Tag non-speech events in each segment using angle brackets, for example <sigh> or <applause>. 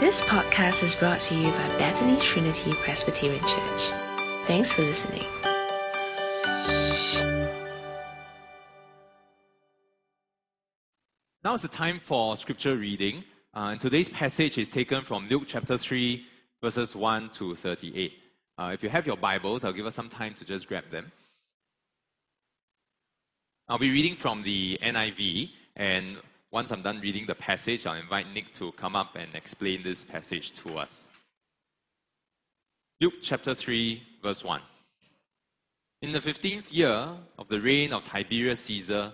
This podcast is brought to you by Bethany Trinity Presbyterian Church. Thanks for listening. Now is the time for scripture reading. Uh, and today's passage is taken from Luke chapter 3, verses 1 to 38. Uh, if you have your Bibles, I'll give us some time to just grab them. I'll be reading from the NIV, and once I'm done reading the passage, I'll invite Nick to come up and explain this passage to us. Luke chapter 3, verse 1. In the fifteenth year of the reign of Tiberius Caesar,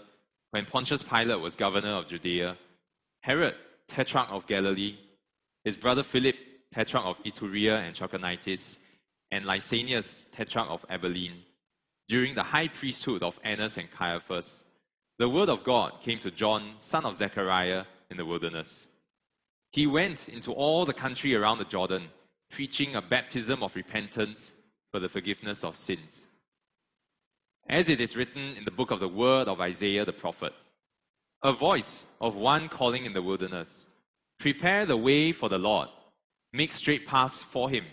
when Pontius Pilate was governor of Judea, Herod, tetrarch of Galilee, his brother Philip, tetrarch of Iturea and Trachonitis, and Lysanias, tetrarch of Abilene, during the high priesthood of Annas and Caiaphas, the word of God came to John, son of Zechariah, in the wilderness. He went into all the country around the Jordan, preaching a baptism of repentance for the forgiveness of sins. As it is written in the book of the word of Isaiah the prophet, a voice of one calling in the wilderness, Prepare the way for the Lord, make straight paths for him.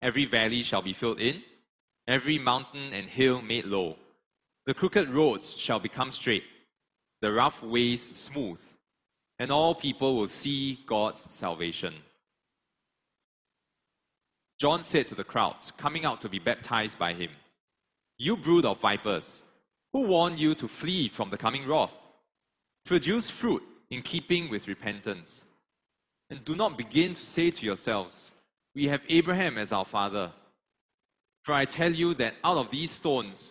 Every valley shall be filled in every mountain and hill made low. The crooked roads shall become straight, the rough ways smooth, and all people will see God's salvation. John said to the crowds coming out to be baptized by him, You brood of vipers, who warned you to flee from the coming wrath? Produce fruit in keeping with repentance. And do not begin to say to yourselves, We have Abraham as our father. For I tell you that out of these stones,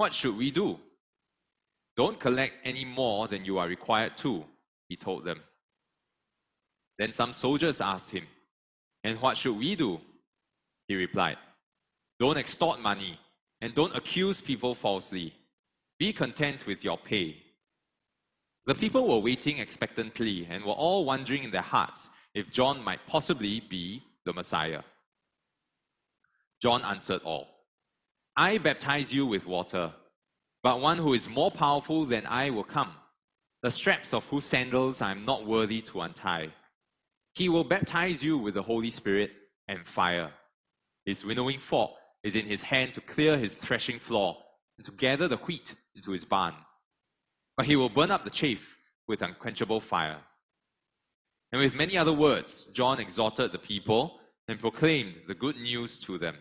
what should we do? Don't collect any more than you are required to, he told them. Then some soldiers asked him, And what should we do? He replied, Don't extort money and don't accuse people falsely. Be content with your pay. The people were waiting expectantly and were all wondering in their hearts if John might possibly be the Messiah. John answered all. I baptize you with water, but one who is more powerful than I will come, the straps of whose sandals I am not worthy to untie. He will baptize you with the Holy Spirit and fire. His winnowing fork is in his hand to clear his threshing floor and to gather the wheat into his barn. But he will burn up the chaff with unquenchable fire. And with many other words, John exhorted the people and proclaimed the good news to them.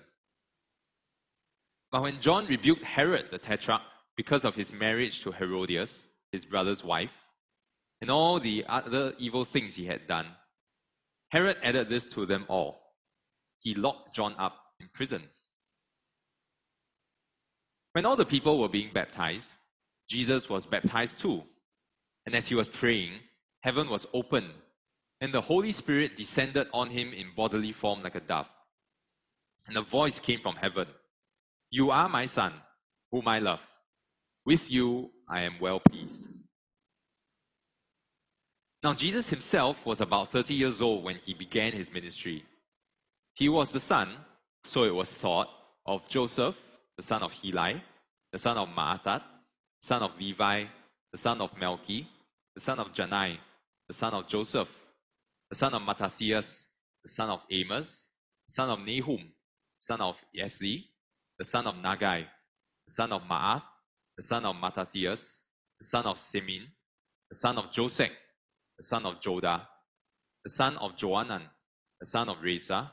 But when John rebuked Herod the Tetrarch because of his marriage to Herodias, his brother's wife, and all the other evil things he had done, Herod added this to them all. He locked John up in prison. When all the people were being baptized, Jesus was baptized too. And as he was praying, heaven was opened, and the Holy Spirit descended on him in bodily form like a dove. And a voice came from heaven you are my son, whom I love. With you I am well pleased. Now, Jesus himself was about 30 years old when he began his ministry. He was the son, so it was thought, of Joseph, the son of Heli, the son of Matthat, son of Levi, the son of Melchi, the son of Jannai, the son of Joseph, the son of Mattathias, the son of Amos, son of Nahum, son of Esli, the son of Naggai, the son of Maath, the son of Mattathias, the son of Simeon, the son of Joseph, the son of Joda, the son of Joanan, the son of Rhesa,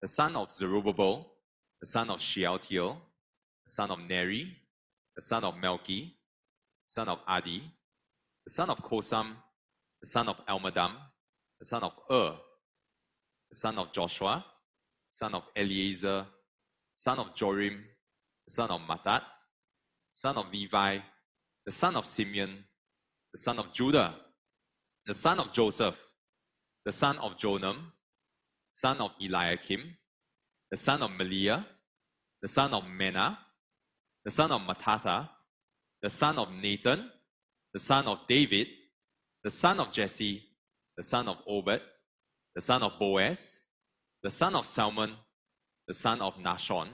the son of Zerubbabel, the son of Shealtiel, the son of Neri, the son of Melchi, the son of Adi, the son of Cosam, the son of Elmadam, the son of Ur, the son of Joshua, son of Eleazar, son of Jorim, son of Matthat, son of Levi, the son of Simeon, the son of Judah, the son of Joseph, the son of Jonam, son of Eliakim, the son of Melea, the son of Menna, the son of Mattatha, the son of Nathan, the son of David, the son of Jesse, the son of Obed, the son of Boaz, the son of Salmon, the son of Nahshon,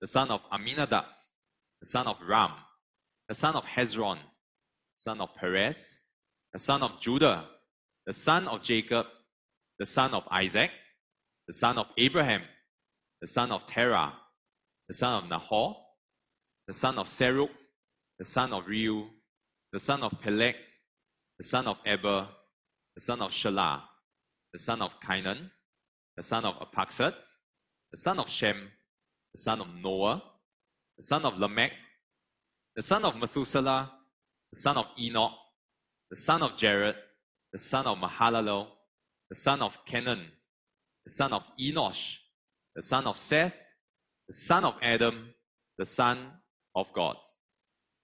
the son of Amminadab, the son of Ram, the son of Hezron, son of Perez, the son of Judah, the son of Jacob, the son of Isaac, the son of Abraham, the son of Terah, the son of Nahor, the son of Serug, the son of Reu, the son of Peleg, the son of Eber, the son of Shelah, the son of Cainan, the son of Arphaxad, the son of Shem, the son of Noah, the son of Lamech, the son of Methuselah, the son of Enoch, the son of Jared, the son of Mahalalel, the son of Kenan, the son of Enosh, the son of Seth, the son of Adam, the son of God.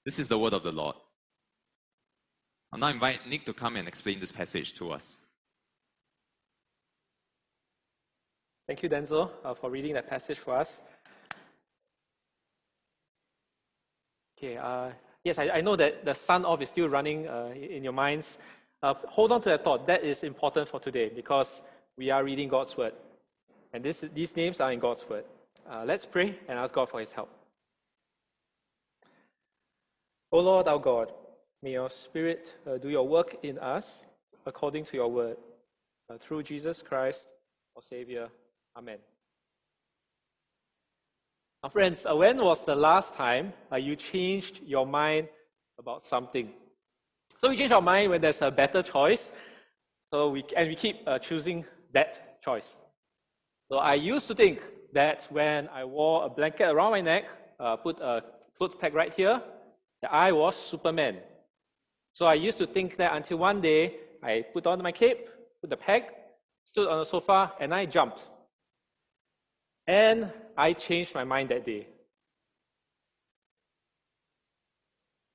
This is the word of the Lord. I'll now invite Nick to come and explain this passage to us. Thank you, Denzel, uh, for reading that passage for us. Okay, uh, yes, I, I, know that the son of is still running uh, in your minds. Uh, hold on to that thought. That is important for today because we are reading God's word. And this, these names are in God's word. Uh, let's pray and ask God for his help. O Lord our God, may your Spirit uh, do your work in us according to your word. through Jesus Christ, our Savior. Amen. Now, friends, uh, when was the last time uh, you changed your mind about something? So we change our mind when there's a better choice. So we and we keep uh, choosing that choice. So I used to think that when I wore a blanket around my neck, uh, put a clothes peg right here, that I was Superman. So I used to think that until one day I put on my cape, put the peg, stood on the sofa, and I jumped. And I changed my mind that day.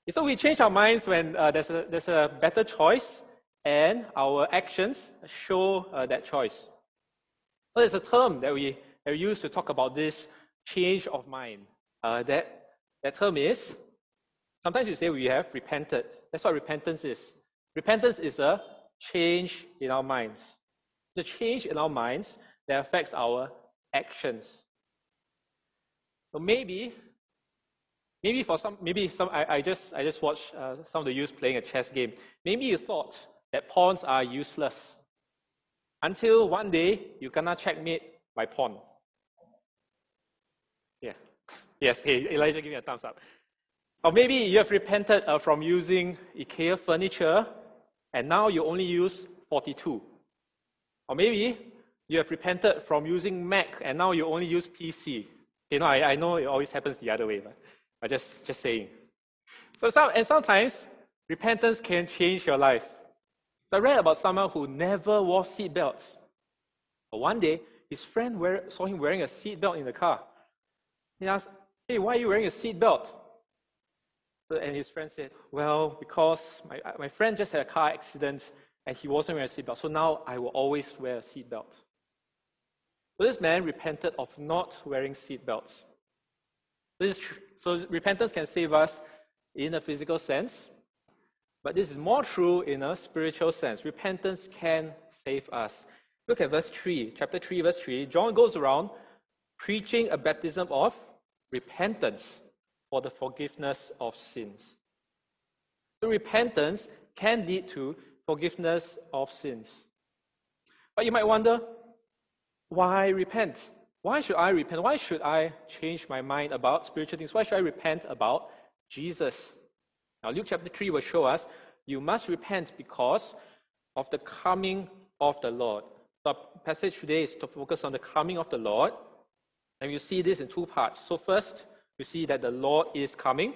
So we change our minds when uh, there's, a, there's a better choice and our actions show uh, that choice. So there's a term that we, that we use to talk about this change of mind. Uh, that, that term is, sometimes you say we have repented. That's what repentance is. Repentance is a change in our minds. It's a change in our minds that affects our actions. So maybe, maybe for some, maybe some, I, I just, I just watched uh, some of the youth playing a chess game. Maybe you thought that pawns are useless until one day you cannot checkmate by pawn. Yeah. <laughs> Yes, hey, Elijah, give me a thumbs up. Or maybe you have repented uh, from using IKEA furniture and now you only use 42. Or maybe you have repented from using Mac and now you only use PC. You know, I, I know it always happens the other way, but I just just saying. So some, and sometimes repentance can change your life. So I read about someone who never wore seat belts. But one day, his friend wear, saw him wearing a seat belt in the car. He asked, Hey, why are you wearing a seat belt? So, and his friend said, Well, because my, my friend just had a car accident and he wasn't wearing a seatbelt. So now I will always wear a seatbelt. So this man repented of not wearing seatbelts. So repentance can save us in a physical sense, but this is more true in a spiritual sense. Repentance can save us. Look at verse 3, chapter 3, verse 3. John goes around preaching a baptism of repentance for the forgiveness of sins. So repentance can lead to forgiveness of sins. But you might wonder, why repent? Why should I repent? Why should I change my mind about spiritual things? Why should I repent about Jesus? Now, Luke chapter 3 will show us you must repent because of the coming of the Lord. The passage today is to focus on the coming of the Lord. And you see this in two parts. So, first, you see that the Lord is coming,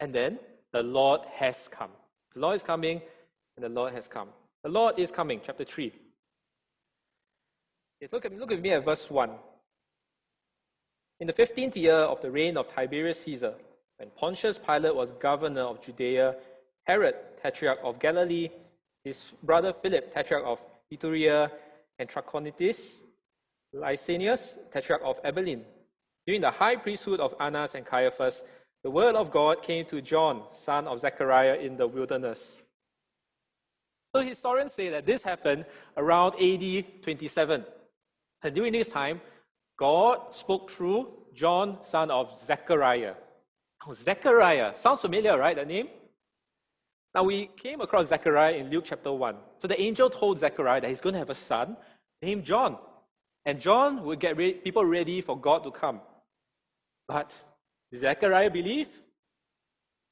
and then the Lord has come. The Lord is coming, and the Lord has come. The Lord is coming, chapter 3. Yes, look, at, look me at verse 1. In the 15th year of the reign of Tiberius Caesar, when Pontius Pilate was governor of Judea, Herod, tetrarch of Galilee, his brother Philip, tetrarch of Iturea, and Trachonitis, Lysanias, tetrarch of Abilene. During the high priesthood of Annas and Caiaphas, the word of God came to John, son of Zechariah, in the wilderness. So historians say that this happened around AD 27. And during this time, God spoke through John, son of Zechariah. Oh, Zechariah. Sounds familiar, right? That name? Now, we came across Zechariah in Luke chapter 1. So the angel told Zechariah that he's going to have a son named John. And John would get re- people ready for God to come. But did Zechariah believe?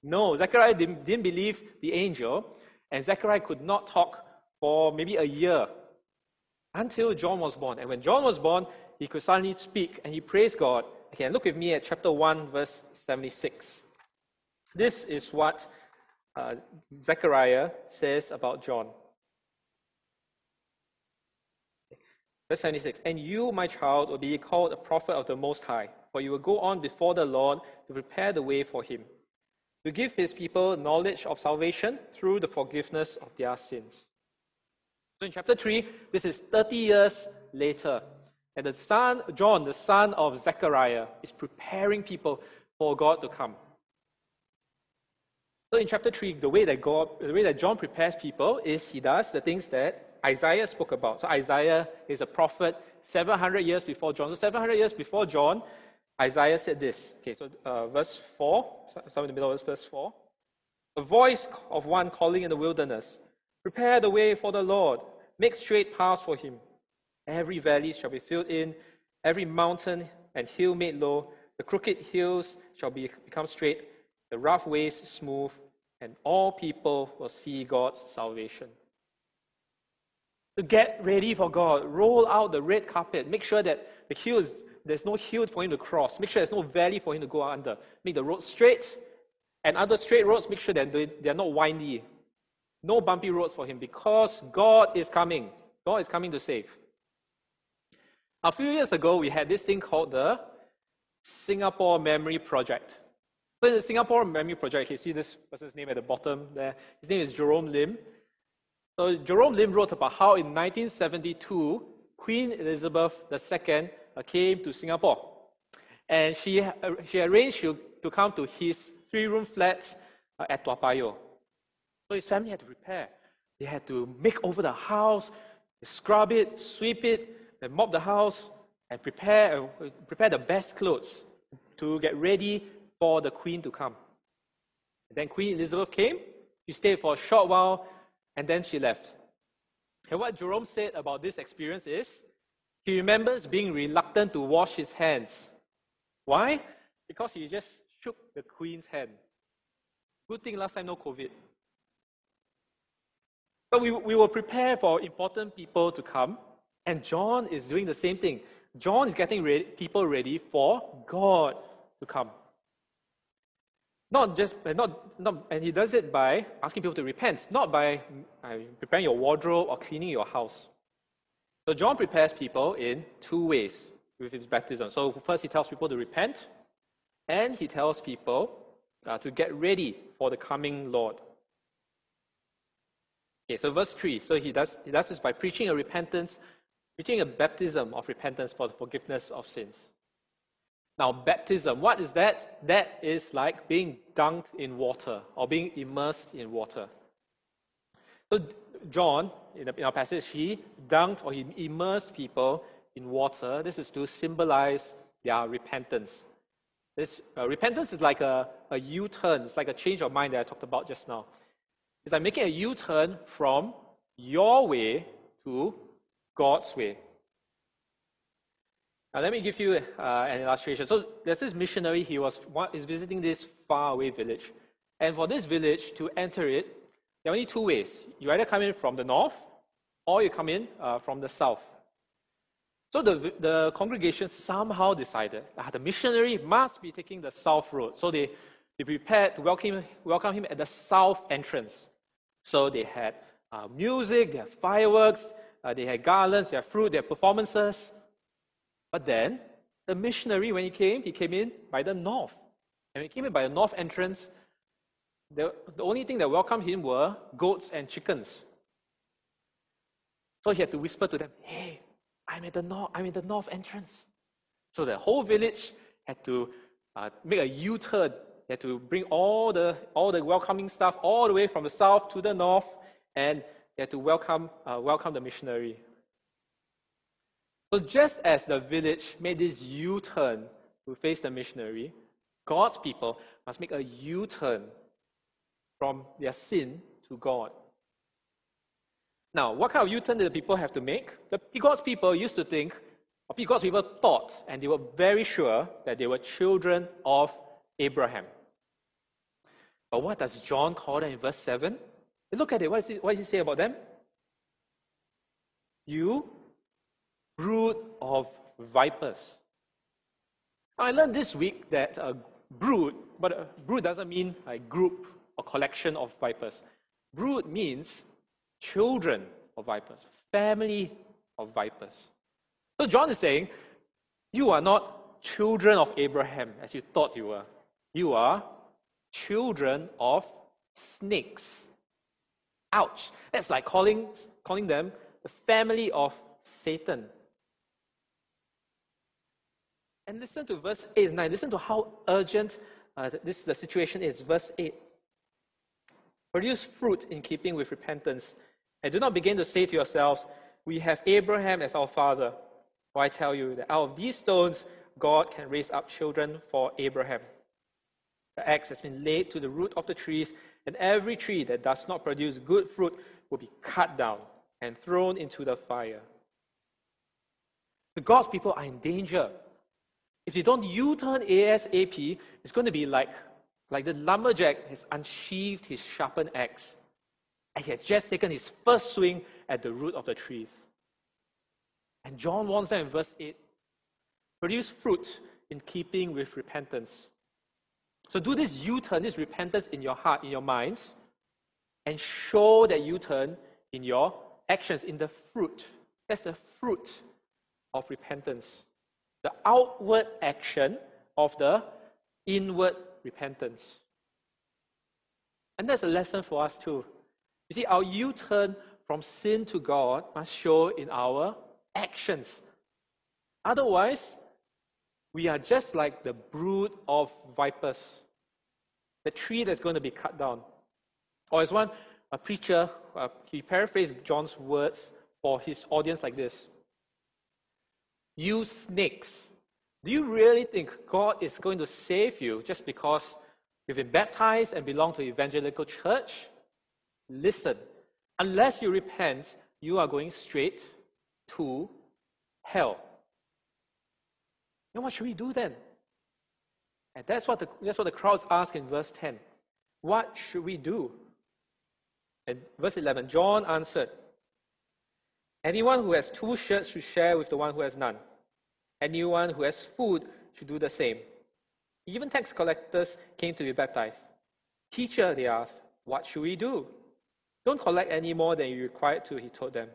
No, Zechariah didn't believe the angel. And Zechariah could not talk for maybe a year until John was born. And when John was born, he could suddenly speak and he praised God. Okay, look with me at chapter 1, verse 76. This is what uh, Zechariah says about John. Verse 76 And you, my child, will be called a prophet of the Most High, for you will go on before the Lord to prepare the way for him, to give his people knowledge of salvation through the forgiveness of their sins. So in chapter 3, this is 30 years later. And the son, John, the son of Zechariah, is preparing people for God to come. So in chapter 3, the way that God, the way that John prepares people is he does the things that Isaiah spoke about. So Isaiah is a prophet 700 years before John. So 700 years before John, Isaiah said this. Okay, so uh, verse 4, somewhere in the middle of verse 4. A voice of one calling in the wilderness, prepare the way for the Lord, make straight paths for him. Every valley shall be filled in, every mountain and hill made low. The crooked hills shall be, become straight, the rough ways smooth, and all people will see God's salvation. To get ready for God, roll out the red carpet. Make sure that the hills, there's no hill for him to cross. Make sure there's no valley for him to go under. Make the road straight. And other straight roads, make sure that they, they're not windy. No bumpy roads for him because God is coming. God is coming to save. A few years ago, we had this thing called the Singapore Memory Project. So the Singapore Memory Project, you see this person's name at the bottom there. His name is Jerome Lim. So Jerome Lim wrote about how in 1972, Queen Elizabeth II uh, came to Singapore. And she, uh, she arranged to, come to his three-room flat uh, at Toa. So his family had to prepare. They had to make over the house, scrub it, sweep it, and mop the house and prepare, uh, prepare the best clothes to get ready for the queen to come. And then Queen Elizabeth came. She stayed for a short while and then she left. And what Jerome said about this experience is he remembers being reluctant to wash his hands. Why? Because he just shook the queen's hand. Good thing last time no COVID. But we, we will prepare for important people to come, and John is doing the same thing. John is getting ready, people ready for God to come. Not just, not, not, and he does it by asking people to repent, not by uh, preparing your wardrobe or cleaning your house. So John prepares people in two ways with his baptism. So first, he tells people to repent, and he tells people uh, to get ready for the coming Lord. Okay, so verse 3. So he does, he does this by preaching a repentance preaching a baptism of repentance for the forgiveness of sins. Now, baptism, what is that? That is like being dunked in water or being immersed in water. So, John, in, our passage, he dunked or he immersed people in water. This is to symbolize their repentance. This uh, repentance is like a, a U turn, it's like a change of mind that I talked about just now. It's like making a U turn from your way to God's way. Now, let me give you uh, an illustration. So, there's this missionary, he was is visiting this faraway village. And for this village to enter it, there are only two ways. You either come in from the north or you come in uh, from the south. So, the, the congregation somehow decided that the missionary must be taking the south road. So, they, they prepared to welcome, welcome him at the south entrance. So, they had uh, music, they had fireworks, uh, they had garlands, they had fruit, they had performances. But then, the missionary, when he came, he came in by the north. And he came in by the north entrance, the, the only thing that welcomed him were goats and chickens. So he had to whisper to them, Hey, I'm at the north, I'm in the north entrance. So the whole village had to uh, make a U-turn. They had to bring all the all the welcoming stuff all the way from the south to the north, and they had to welcome uh, welcome the missionary. So just as the village made this U-turn to face the missionary, God's people must make a U-turn from their sin to God. Now, what kind of U-turn did the people have to make? The God's people used to think, or God's people thought, and they were very sure that they were children of Abraham. But what does John call them in verse 7? Look at it. What, it. what does he say about them? You brood of vipers. I learned this week that a brood, but a brood doesn't mean a group or collection of vipers. Brood means children of vipers, family of vipers. So John is saying, you are not children of Abraham as you thought you were. You are children of snakes. Ouch. That's like calling, calling them the family of Satan. And listen to verse 8 and 9. Listen to how urgent uh, this the situation is. Verse 8. Produce fruit in keeping with repentance and do not begin to say to yourselves, We have Abraham as our father. For I tell you that out of these stones, God can raise up children for Abraham. The axe has been laid to the root of the trees, and every tree that does not produce good fruit will be cut down and thrown into the fire. The God's people are in danger. If they don't U turn ASAP, it's going to be like, like the lumberjack has unsheathed his sharpened axe and he had just taken his first swing at the root of the trees. And John warns them in verse 8 produce fruit in keeping with repentance. So do this U turn, this repentance in your heart, in your minds, and show that U turn in your actions, in the fruit. That's the fruit of repentance. The outward action of the inward repentance. And that's a lesson for us too. You see, our U turn from sin to God must show in our actions. Otherwise, we are just like the brood of vipers, the tree that's going to be cut down. Or as one a preacher, uh, he paraphrased John's words for his audience like this You snakes, do you really think God is going to save you just because you've been baptized and belong to evangelical church? Listen, unless you repent, you are going straight to hell. Then what should we do then? And that's what the, that's what the crowds ask in verse 10. What should we do? And verse 11, John answered, Anyone who has two shirts should share with the one who has none. Anyone who has food should do the same. Even tax collectors came to be baptized. Teacher, they asked, what should we do? Don't collect any more than you're required to, he told them.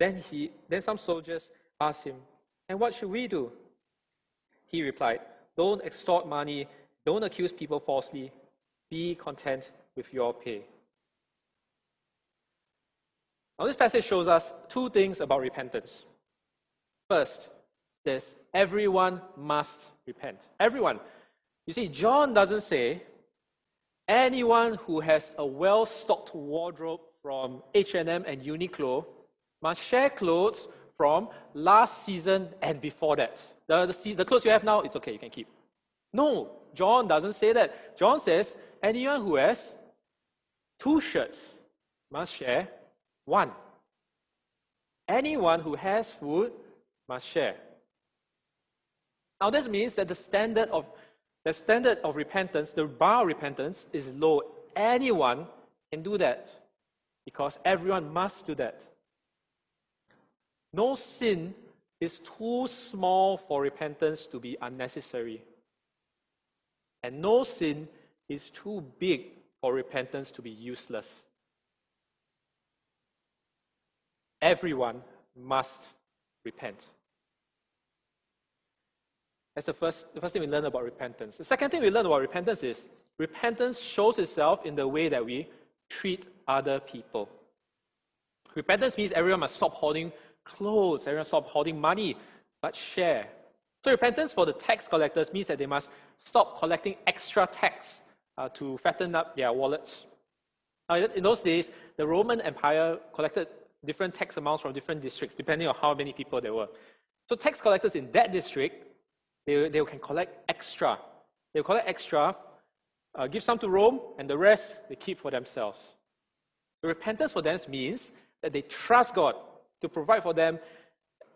Then, he, then some soldiers asked him, And what should we do? He replied, Don't extort money, don't accuse people falsely, be content with your pay. Now, this passage shows us two things about repentance. First, this everyone must repent. Everyone. You see, John doesn't say Anyone who has a well-stocked wardrobe from H&M and Uniqlo must share clothes from last season and before that. The, the, the clothes you have now, it's okay, you can keep. No, John doesn't say that. John says anyone who has two shirts must share one. Anyone who has food must share. Now, this means that the standard of the standard of repentance, the bar of repentance, is low. Anyone can do that because everyone must do that. No sin is too small for repentance to be unnecessary. And no sin is too big for repentance to be useless. Everyone must repent. That's the first, the first thing we learn about repentance. The second thing we learn about repentance is repentance shows itself in the way that we treat other people. Repentance means everyone must stop hoarding clothes, everyone stop hoarding money, but share. So repentance for the tax collectors means that they must stop collecting extra tax uh, to fatten up their wallets. Uh, in those days, the Roman Empire collected different tax amounts from different districts, depending on how many people there were. So tax collectors in that district, they, they can collect extra. They'll collect extra, uh, give some to Rome, and the rest they keep for themselves. The repentance for them means that they trust God to provide for them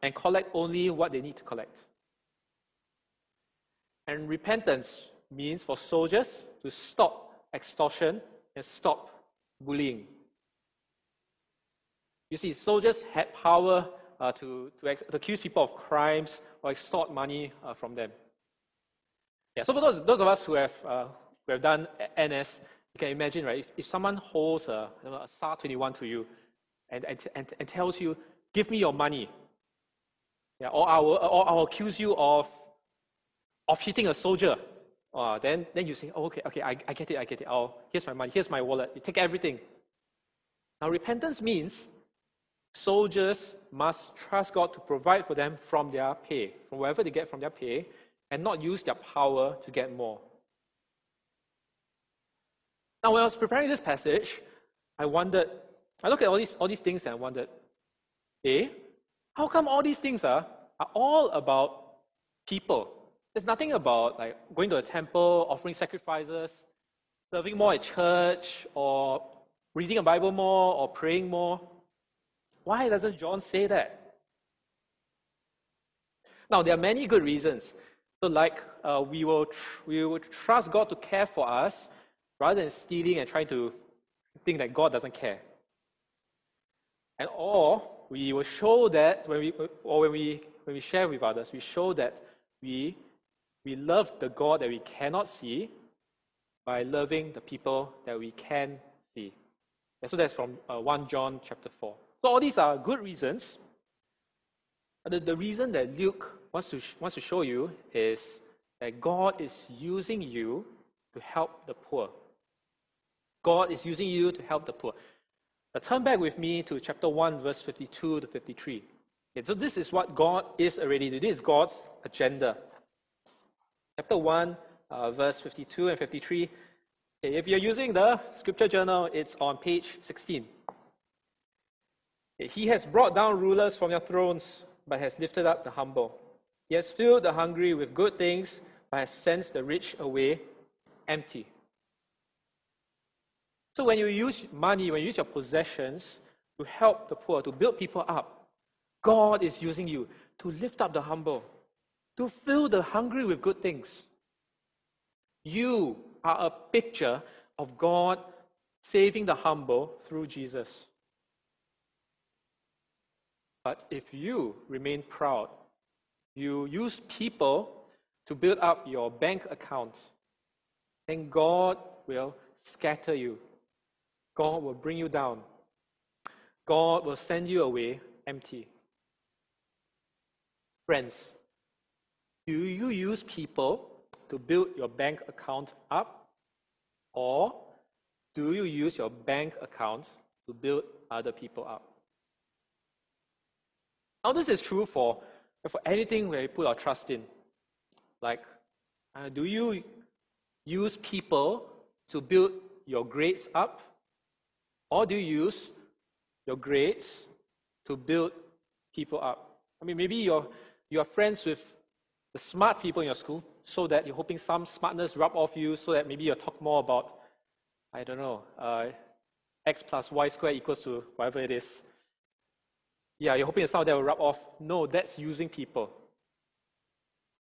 and collect only what they need to collect. And repentance means for soldiers to stop extortion and stop bullying. You see, soldiers had power uh, to, to, to, accuse people of crimes or extort money uh, from them. Yeah, so for those, those of us who have, uh, who have done NS, you can imagine, right? If, if someone holds a, a SAR 21 to you and, and, and, and tells you, give me your money, yeah, or, I will, or I will accuse you of, of hitting a soldier, uh, then, then you say, oh, okay, okay, I, I get it, I get it. Oh, here's my money, here's my wallet. You take everything. Now, repentance means soldiers must trust God to provide for them from their pay, from wherever they get from their pay, and not use their power to get more. Now, when I was preparing this passage, I wondered, I looked at all these, all these things and I wondered, eh, how come all these things are, are all about people? There's nothing about like going to a temple, offering sacrifices, serving more at church, or reading a Bible more, or praying more. Why doesn't John say that? Now, there are many good reasons. So, like, uh, we, will tr- we will trust God to care for us rather than stealing and trying to think that God doesn't care. And or we will show that when we or when we when we share with others, we show that we we love the God that we cannot see by loving the people that we can see. And so that's from uh, 1 John chapter 4. So all these are good reasons. The, the reason that Luke wants to, wants to show you is that God is using you to help the poor. God is using you to help the poor. Now turn back with me to chapter 1, verse 52 to 53. Okay, so this is what God is already doing. This is God's agenda. Chapter 1, uh, verse 52 and 53. Okay, if you're using the scripture journal, it's on page 16. Okay, he has brought down rulers from their thrones, but has lifted up the humble. He has filled the hungry with good things, but has sent the rich away empty. So when you use money, when you use your possessions to help the poor, to build people up, God is using you to lift up the humble, to fill the hungry with good things. You are a picture of God saving the humble through Jesus. But if you remain proud, you use people to build up your bank account, then God will scatter you God will bring you down. God will send you away empty. Friends, do you use people to build your bank account up? Or do you use your bank account to build other people up? Now, this is true for, for anything where we put our trust in. Like, uh, do you use people to build your grades up? Or do you use your grades to build people up? I mean, maybe you're, you're friends with the smart people in your school so that you're hoping some smartness rub off you so that maybe you'll talk more about, I don't know, uh, x plus y squared equals to whatever it is. Yeah, you're hoping some of that will rub off. No, that's using people.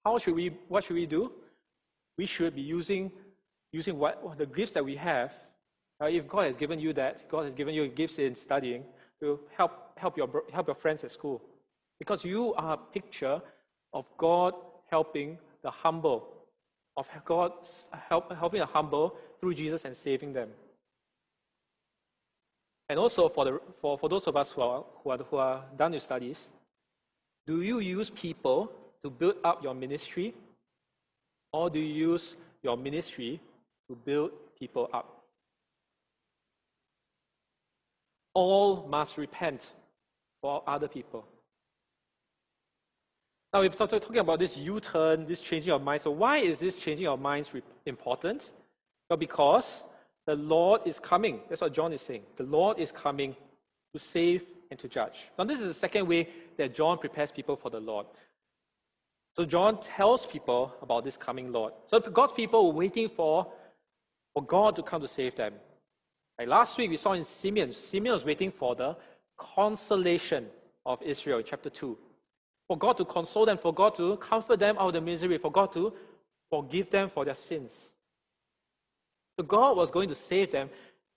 How should we, what should we do? We should be using, using what, the gifts that we have uh, if God has given you that, God has given you gifts in studying to help, help, your, help your friends at school. Because you are a picture of God helping the humble, of God help, helping the humble through Jesus and saving them. And also for, the, for, for those of us who are, who, are, who are done with studies, do you use people to build up your ministry? Or do you use your ministry to build people up? All must repent for other people. Now, we're talking about this U turn, this changing of minds. So, why is this changing of minds important? Well, because the Lord is coming. That's what John is saying. The Lord is coming to save and to judge. Now, this is the second way that John prepares people for the Lord. So, John tells people about this coming Lord. So, God's people were waiting for, for God to come to save them. Last week, we saw in Simeon, Simeon was waiting for the consolation of Israel, chapter 2 for God to console them, for God to comfort them out of the misery, for God to forgive them for their sins. So God was going to save them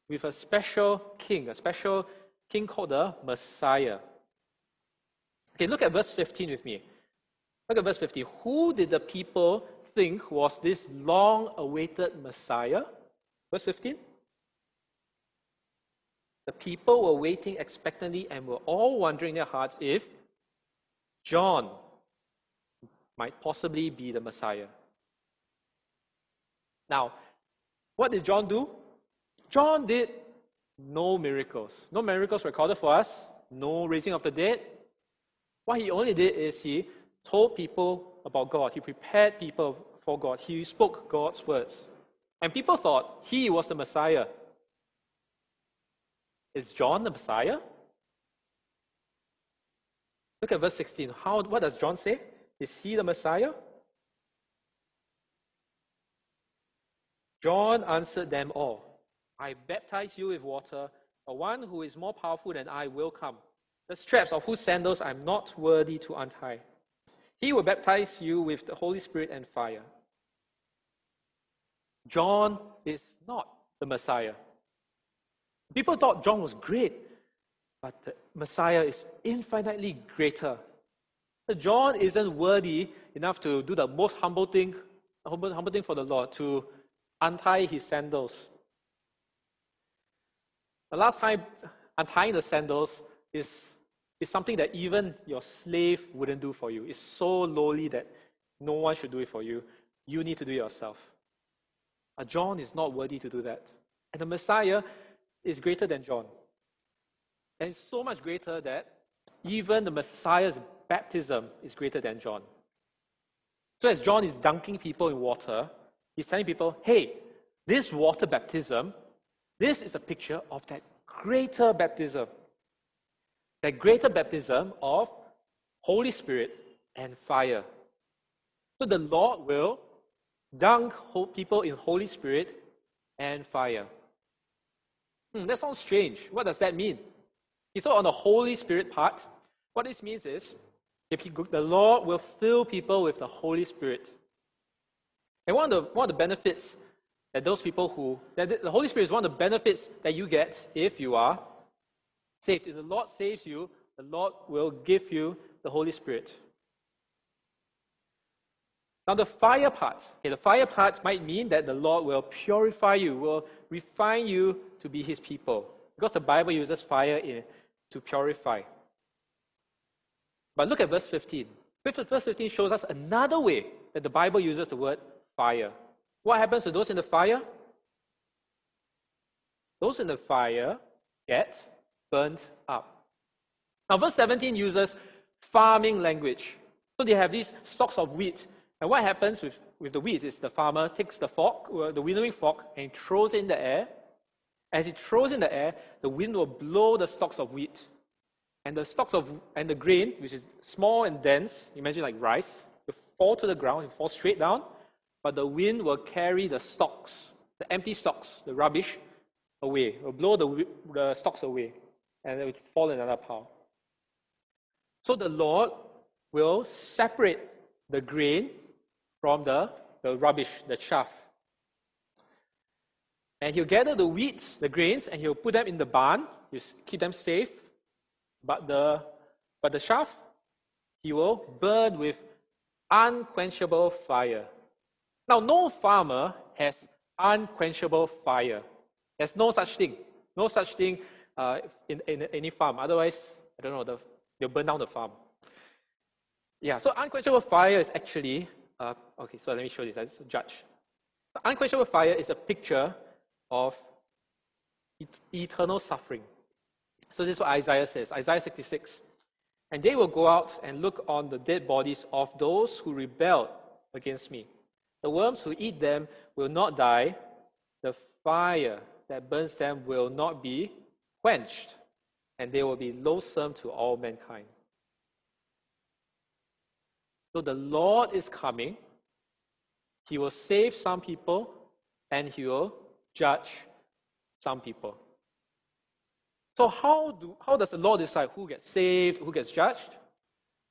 with a special king, a special king called the Messiah. Okay, look at verse 15 with me. Look at verse 15. Who did the people think was this long awaited Messiah? Verse 15. The people were waiting expectantly and were all wondering in their hearts if John might possibly be the Messiah. Now, what did John do? John did no miracles. No miracles recorded for us, no raising of the dead. What he only did is he told people about God, he prepared people for God, he spoke God's words. And people thought he was the Messiah. Is John the Messiah? Look at verse 16. How, what does John say? Is he the Messiah? John answered them all I baptize you with water, but one who is more powerful than I will come, the straps of whose sandals I'm not worthy to untie. He will baptize you with the Holy Spirit and fire. John is not the Messiah. People thought John was great. But the Messiah is infinitely greater. John isn't worthy enough to do the most humble thing, humble, humble thing for the Lord, to untie his sandals. The last time untying the sandals is, is something that even your slave wouldn't do for you. It's so lowly that no one should do it for you. You need to do it yourself. But John is not worthy to do that. And the Messiah is greater than John. And so much greater that even the Messiah's baptism is greater than John. So, as John is dunking people in water, he's telling people, hey, this water baptism, this is a picture of that greater baptism. That greater baptism of Holy Spirit and fire. So, the Lord will dunk people in Holy Spirit and fire. Hmm, that sounds strange. What does that mean? So on the Holy Spirit part, what this means is if he, the Lord will fill people with the Holy Spirit. And one of the, one of the benefits that those people who, that the Holy Spirit is one of the benefits that you get if you are saved. If the Lord saves you, the Lord will give you the Holy Spirit. Now, the fire part, okay, the fire part might mean that the Lord will purify you, will refine you to be his people. Because the Bible uses fire to purify. But look at verse 15. Verse 15 shows us another way that the Bible uses the word fire. What happens to those in the fire? Those in the fire get burnt up. Now, verse 17 uses farming language. So they have these stalks of wheat. And what happens with, with the wheat is the farmer takes the fork, uh, the winnowing fork, and throws it in the air, as it throws in the air, the wind will blow the stalks of wheat. And the stalks of and the grain, which is small and dense, imagine like rice, will fall to the ground and fall straight down, but the wind will carry the stalks, the empty stalks, the rubbish, away. It will blow the, the stalks away, and it will fall in another pile. So the Lord will separate the grain from the, the rubbish, the chaff. And he'll gather the wheat, the grains, and he'll put them in the barn, He'll keep them safe. But the, but the chaff, he will burn with unquenchable fire. Now, no farmer has unquenchable fire. There's no such thing. No such thing uh, in, in any farm. Otherwise, I don't know, the, they'll burn down the farm. Yeah, so unquenchable fire is actually, uh, okay, so let me show this. Let's judge. Unquenchable fire is a picture of eternal suffering. So this is what Isaiah says Isaiah 66. And they will go out and look on the dead bodies of those who rebelled against me. The worms who eat them will not die, the fire that burns them will not be quenched, and they will be loathsome to all mankind. So the Lord is coming. He will save some people, and he will judge some people. So, how, do, how does the Lord decide who gets saved, who gets judged?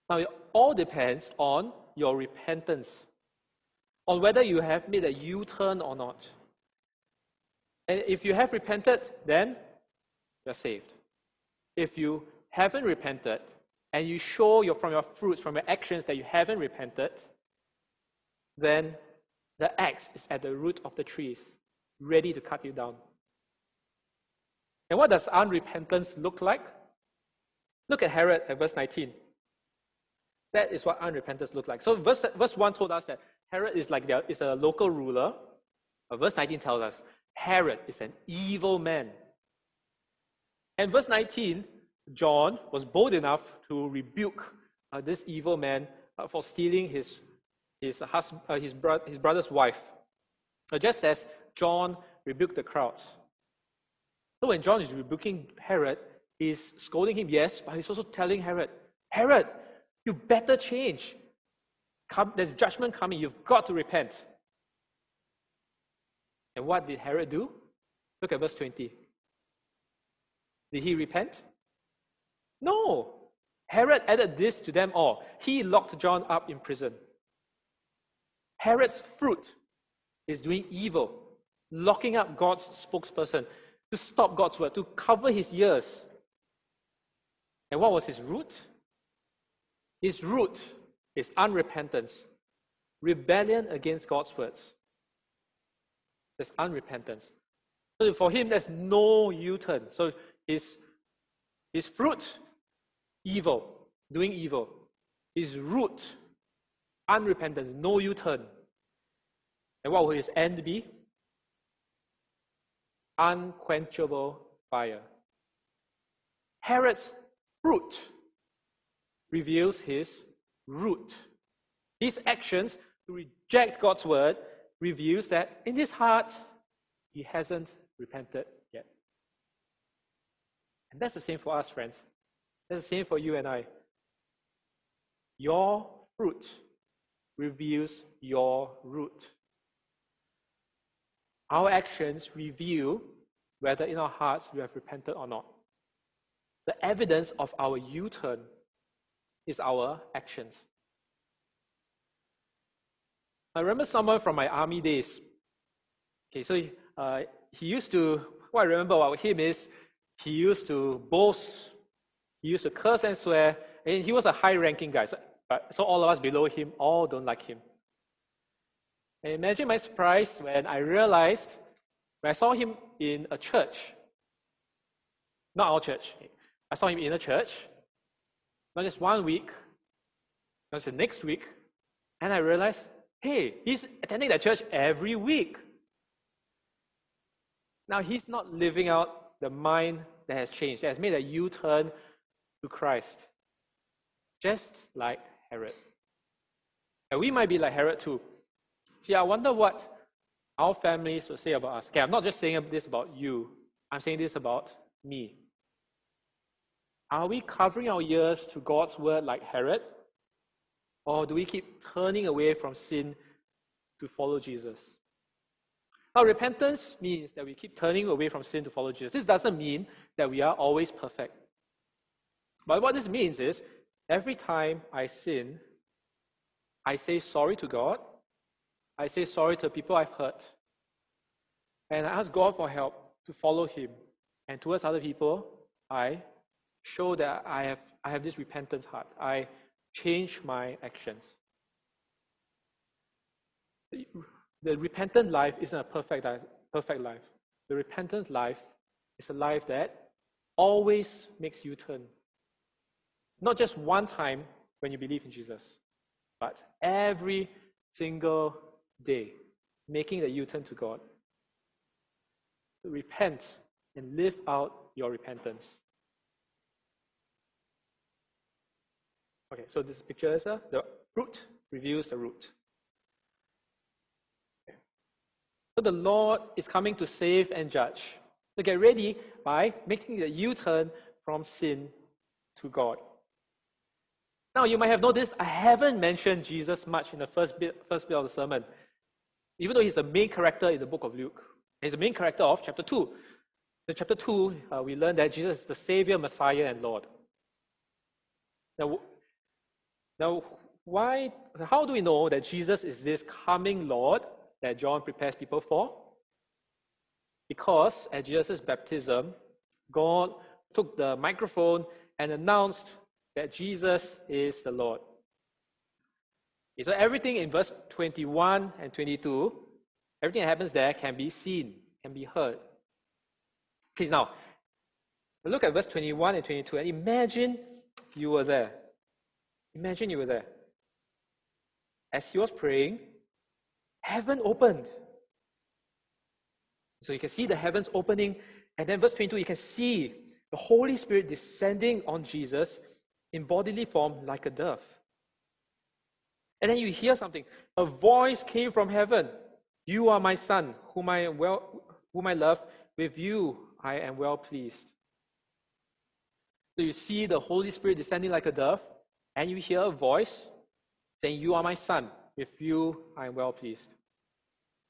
Now, it all depends on your repentance, on whether you have made a U turn or not. And if you have repented, then you're saved. If you haven't repented, and you show your, from your fruits, from your actions that you haven't repented, then the axe is at the root of the trees, ready to cut you down. And what does unrepentance look like? Look at Herod at verse 19. That is what unrepentance looked like. So verse, verse 1 told us that Herod is like there is a local ruler. But verse 19 tells us Herod is an evil man. And verse 19, John was bold enough to rebuke uh, this evil man uh, for stealing his, his, husband, uh, his, bro- his brother's wife. Just as John rebuked the crowds. So when John is rebuking Herod, he's scolding him, yes, but he's also telling Herod, Herod, you better change. Come, there's judgment coming. You've got to repent. And what did Herod do? Look at verse 20. Did he repent? No. Herod added this to them all. He locked John up in prison. Herod's fruit is doing evil, locking up God's spokesperson to stop God's word, to cover his ears. And what was his root? His root is unrepentance, rebellion against God's words. There's unrepentance. So for him, there's no U turn. So his, his fruit, evil, doing evil. His root, unrepentance, no U turn. And what will his end be? Unquenchable fire. Herod's fruit reveals his root. His actions to reject God's word reveals that in his heart he hasn't repented yet. And that's the same for us, friends. That's the same for you and I. Your fruit reveals your root. Our actions reveal whether in our hearts we have repented or not. The evidence of our U turn is our actions. I remember someone from my army days. Okay, so uh, he used to, what I remember about him is he used to boast, he used to curse and swear, and he was a high ranking guy. So, so all of us below him all don't like him. And imagine my surprise when I realized, when I saw him in a church, not our church, I saw him in a church, not just one week, not just the next week, and I realized, hey, he's attending that church every week. Now he's not living out the mind that has changed, that has made a U turn to Christ, just like Herod. And we might be like Herod too. See, I wonder what our families will say about us. Okay, I'm not just saying this about you, I'm saying this about me. Are we covering our ears to God's word like Herod? Or do we keep turning away from sin to follow Jesus? Now, repentance means that we keep turning away from sin to follow Jesus. This doesn't mean that we are always perfect. But what this means is every time I sin, I say sorry to God I say sorry to people I've hurt. And I ask God for help to follow Him. And towards other people, I show that I have, I have this repentant heart. I change my actions. The, the repentant life isn't a perfect, perfect life. The repentant life is a life that always makes you turn. Not just one time when you believe in Jesus, but every single day, making the U turn to God. Repent and live out your repentance. Okay, so this picture is uh, the root reveals the root. So the Lord is coming to save and judge. So get ready by making the U turn from sin to God. Now, you might have noticed I haven't mentioned Jesus much in the first bit, first bit of the sermon even though he's the main character in the book of Luke. He's the main character of chapter 2. In chapter 2, uh, we learn that Jesus is the Savior, Messiah, and Lord. Now, now, why, how do we know that Jesus is this coming Lord that John prepares people for? Because at Jesus' baptism, God took the microphone and announced that Jesus is the Lord. Okay, so everything in verse 21 and 22, everything that happens there can be seen, can be heard. Okay, now, look at verse 21 and 22 and imagine you were there. Imagine you were there. As he was praying, heaven opened. So you can see the heavens opening, and then verse 22, you can see the Holy Spirit descending on Jesus in bodily form like a dove. And then you hear something. A voice came from heaven. You are my son, whom I well whom I love. With you I am well pleased. So you see the Holy Spirit descending like a dove, and you hear a voice saying, You are my son. With you I am well pleased.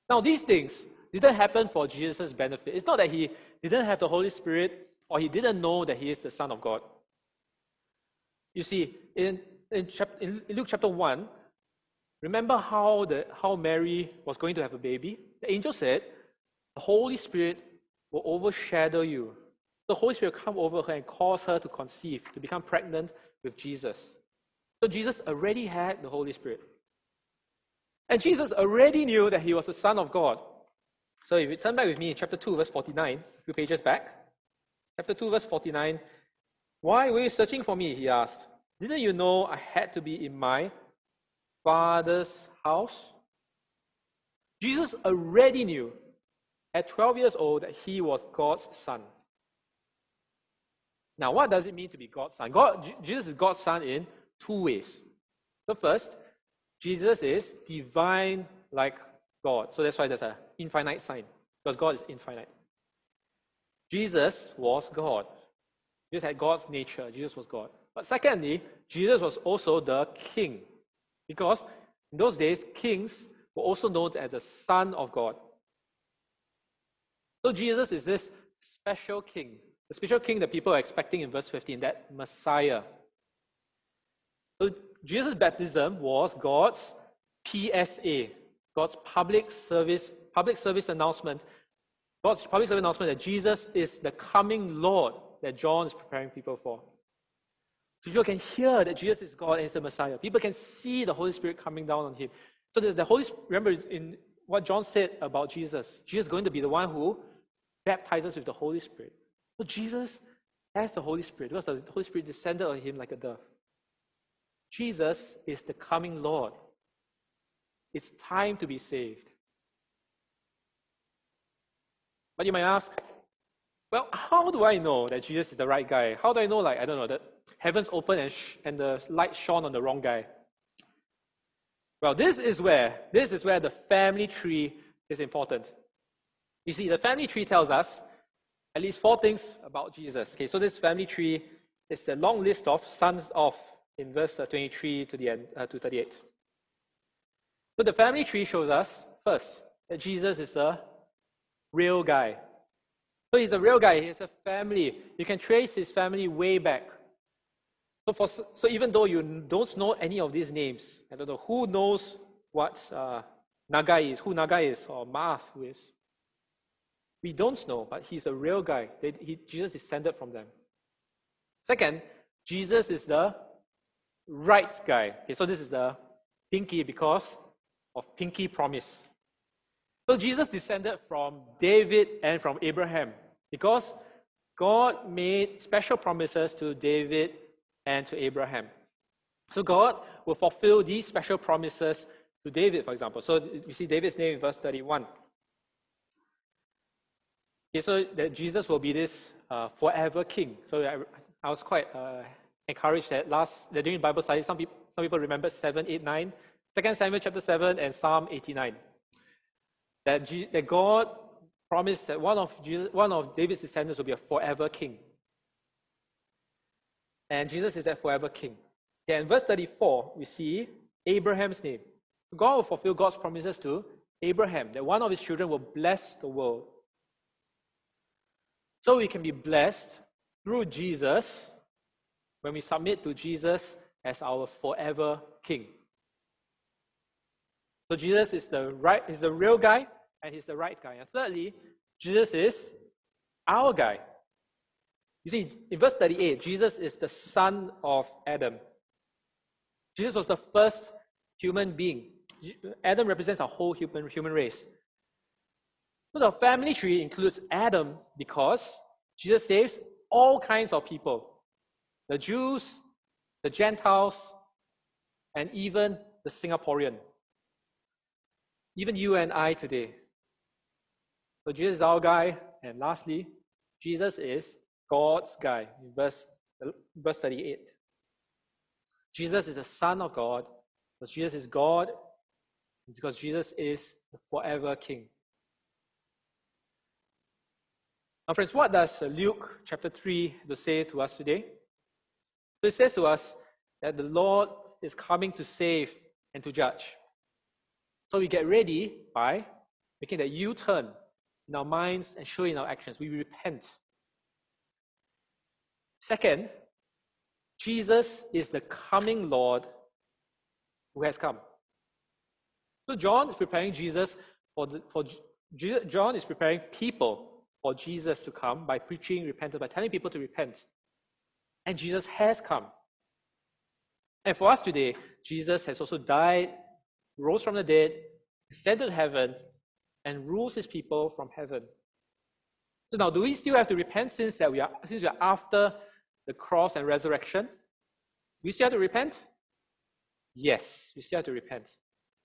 Now, these things didn't happen for Jesus' benefit. It's not that he didn't have the Holy Spirit or he didn't know that he is the Son of God. You see, in, in, chap- in Luke chapter 1, remember how, the, how Mary was going to have a baby? The angel said, The Holy Spirit will overshadow you. The Holy Spirit will come over her and cause her to conceive, to become pregnant with Jesus. So Jesus already had the Holy Spirit. And Jesus already knew that he was the Son of God. So if you turn back with me in chapter 2, verse 49, a few pages back. Chapter 2, verse 49. Why were you searching for me? He asked. Didn't you know I had to be in my father's house? Jesus already knew at 12 years old that he was God's son. Now, what does it mean to be God's son? God, Jesus is God's son in two ways. The first, Jesus is divine like God. So that's why there's an infinite sign, because God is infinite. Jesus was God. Jesus had God's nature. Jesus was God. But secondly, Jesus was also the king. Because in those days, kings were also known as the Son of God. So Jesus is this special king, the special king that people are expecting in verse 15, that Messiah. So Jesus' baptism was God's PSA, God's public service, public service announcement, God's public service announcement that Jesus is the coming Lord that John is preparing people for. So people can hear that Jesus is God and is the Messiah. People can see the Holy Spirit coming down on him. So the Holy Spirit, remember in what John said about Jesus, Jesus is going to be the one who baptizes with the Holy Spirit. So Jesus has the Holy Spirit because the Holy Spirit descended on him like a dove. Jesus is the coming Lord. It's time to be saved. But you might ask, well, how do I know that Jesus is the right guy? How do I know, like, I don't know, that heavens open and, sh- and the light shone on the wrong guy? Well, this is where this is where the family tree is important. You see, the family tree tells us at least four things about Jesus. Okay, so this family tree is the long list of sons of in verse uh, 23 to the end uh, to 38. So the family tree shows us first that Jesus is a real guy. So he's a real guy. He has a family. You can trace his family way back. So, for, so even though you don't know any of these names, I don't know who knows what uh, Naggai is, who Naggai is, or Maath who is. We don't know, but he's a real guy. They, he, Jesus descended from them. Second, Jesus is the right guy. Okay, so this is the pinky because of pinky promise. So Jesus descended from David and from Abraham because God made special promises to David and to Abraham. So God will fulfill these special promises to David, for example. So you see David's name in verse 31. Okay, so that Jesus will be this uh, forever king. So I, I was quite uh, encourage that last that during Bible study, some people some people remember 7, 8, 9, 2 Samuel chapter 7 and Psalm 89. That, G, that God promised that one of Jesus, one of David's descendants will be a forever king. And Jesus is that forever king. Then verse 34, we see Abraham's name. God will fulfill God's promises to Abraham, that one of his children will bless the world. So we can be blessed through Jesus when we submit to Jesus as our forever king. So Jesus is the right, is the real guy, and he's the right guy. And thirdly, Jesus is our guy. You see, in verse 38, Jesus is the son of Adam. Jesus was the first human being. Adam represents a whole human, human race. So the family tree includes Adam because Jesus saves all kinds of people the Jews, the Gentiles, and even the Singaporean. Even you and I today. So Jesus is our guy. And lastly, Jesus is God's guy verse, verse 38. Jesus is the Son of God, because Jesus is God, because Jesus is the forever King. Now, friends, what does Luke chapter 3 to say to us today? So it says to us that the Lord is coming to save and to judge. So we get ready by making that U turn in our minds and showing our actions. We repent. Second, Jesus is the coming Lord who has come. So John is preparing Jesus for, the, for Jesus, John is preparing people for Jesus to come by preaching repentance, by telling people to repent. And Jesus has come. And for us today, Jesus has also died, rose from the dead, ascended to heaven, and rules his people from heaven. So now, do we still have to repent since that we are since we are after the cross and resurrection? We still have to repent? Yes, we still have to repent.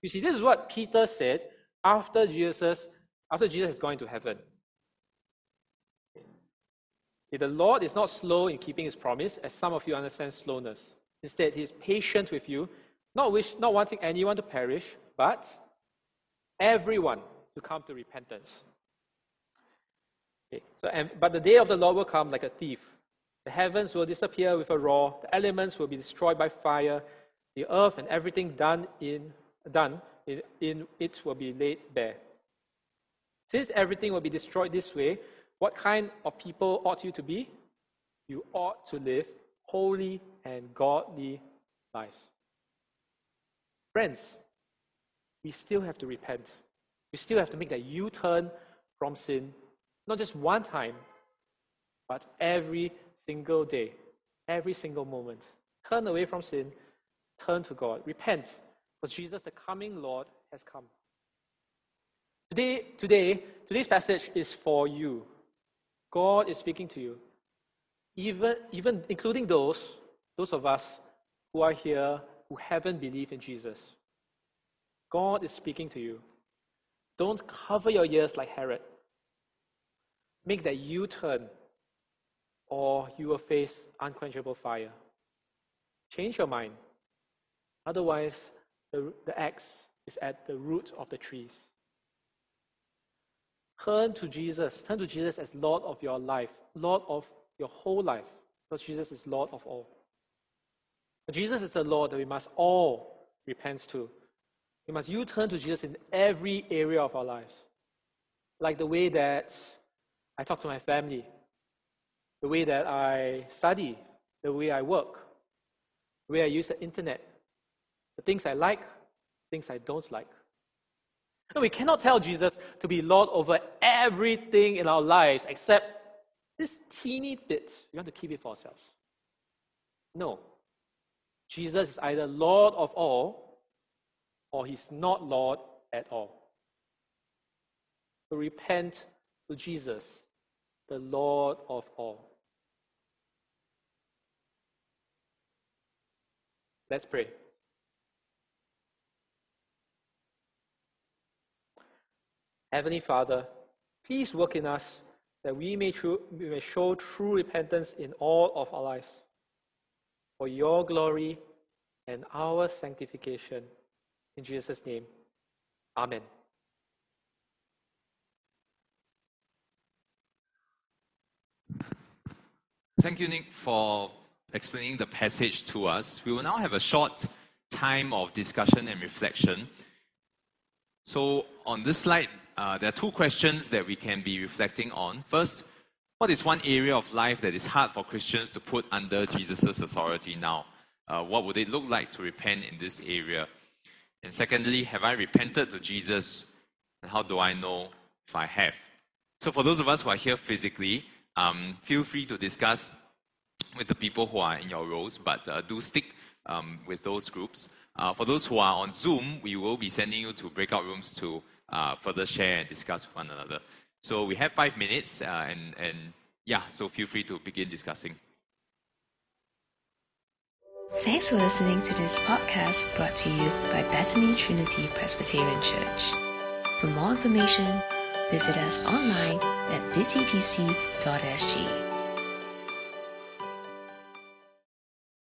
You see, this is what Peter said after Jesus, after Jesus has gone to heaven. The Lord is not slow in keeping his promise, as some of you understand slowness. Instead, he is patient with you, not, wish, not wanting anyone to perish, but everyone to come to repentance. Okay, so, and, but the day of the Lord will come like a thief. The heavens will disappear with a roar, the elements will be destroyed by fire, the earth and everything done in, done in, in it will be laid bare. Since everything will be destroyed this way, what kind of people ought you to be? You ought to live holy and godly lives. Friends, we still have to repent. We still have to make that U turn from sin, not just one time, but every single day, every single moment. Turn away from sin, turn to God, repent, for Jesus, the coming Lord, has come. Today, today, today's passage is for you. God is speaking to you. Even, even including those, those of us who are here who haven't believed in Jesus. God is speaking to you. Don't cover your ears like Herod. Make that U turn, or you will face unquenchable fire. Change your mind. Otherwise, the, the axe is at the root of the trees. Turn to Jesus. Turn to Jesus as Lord of your life, Lord of your whole life, because Jesus is Lord of all. Jesus is the Lord that we must all repent to. We must you turn to Jesus in every area of our lives. Like the way that I talk to my family, the way that I study, the way I work, the way I use the internet, the things I like, things I don't like. And we cannot tell Jesus to be Lord over everything in our lives except this teeny bit. We want to keep it for ourselves. No. Jesus is either Lord of all or he's not Lord at all. So repent to Jesus, the Lord of all. Let's pray. Heavenly Father, please work in us that we may, true, we may show true repentance in all of our lives. for your glory and our sanctification. In Jesus' name, Amen. Thank you, Nick, for explaining the passage to us. We will now have a short time of discussion and reflection. So, on this slide, uh, there are two questions that we can be reflecting on. First, what is one area of life that is hard for Christians to put under Jesus' authority now? Uh, what would it look like to repent in this area? And secondly, have I repented to Jesus? And how do I know if I have? So, for those of us who are here physically, um, feel free to discuss with the people who are in your rows, but uh, do stick um, with those groups. Uh, for those who are on Zoom, we will be sending you to breakout rooms to uh, further share and discuss with one another. So we have five minutes, uh, and, and yeah, so feel free to begin discussing. Thanks for listening to this podcast brought to you by Bethany Trinity Presbyterian Church. For more information, visit us online at busypc.sg.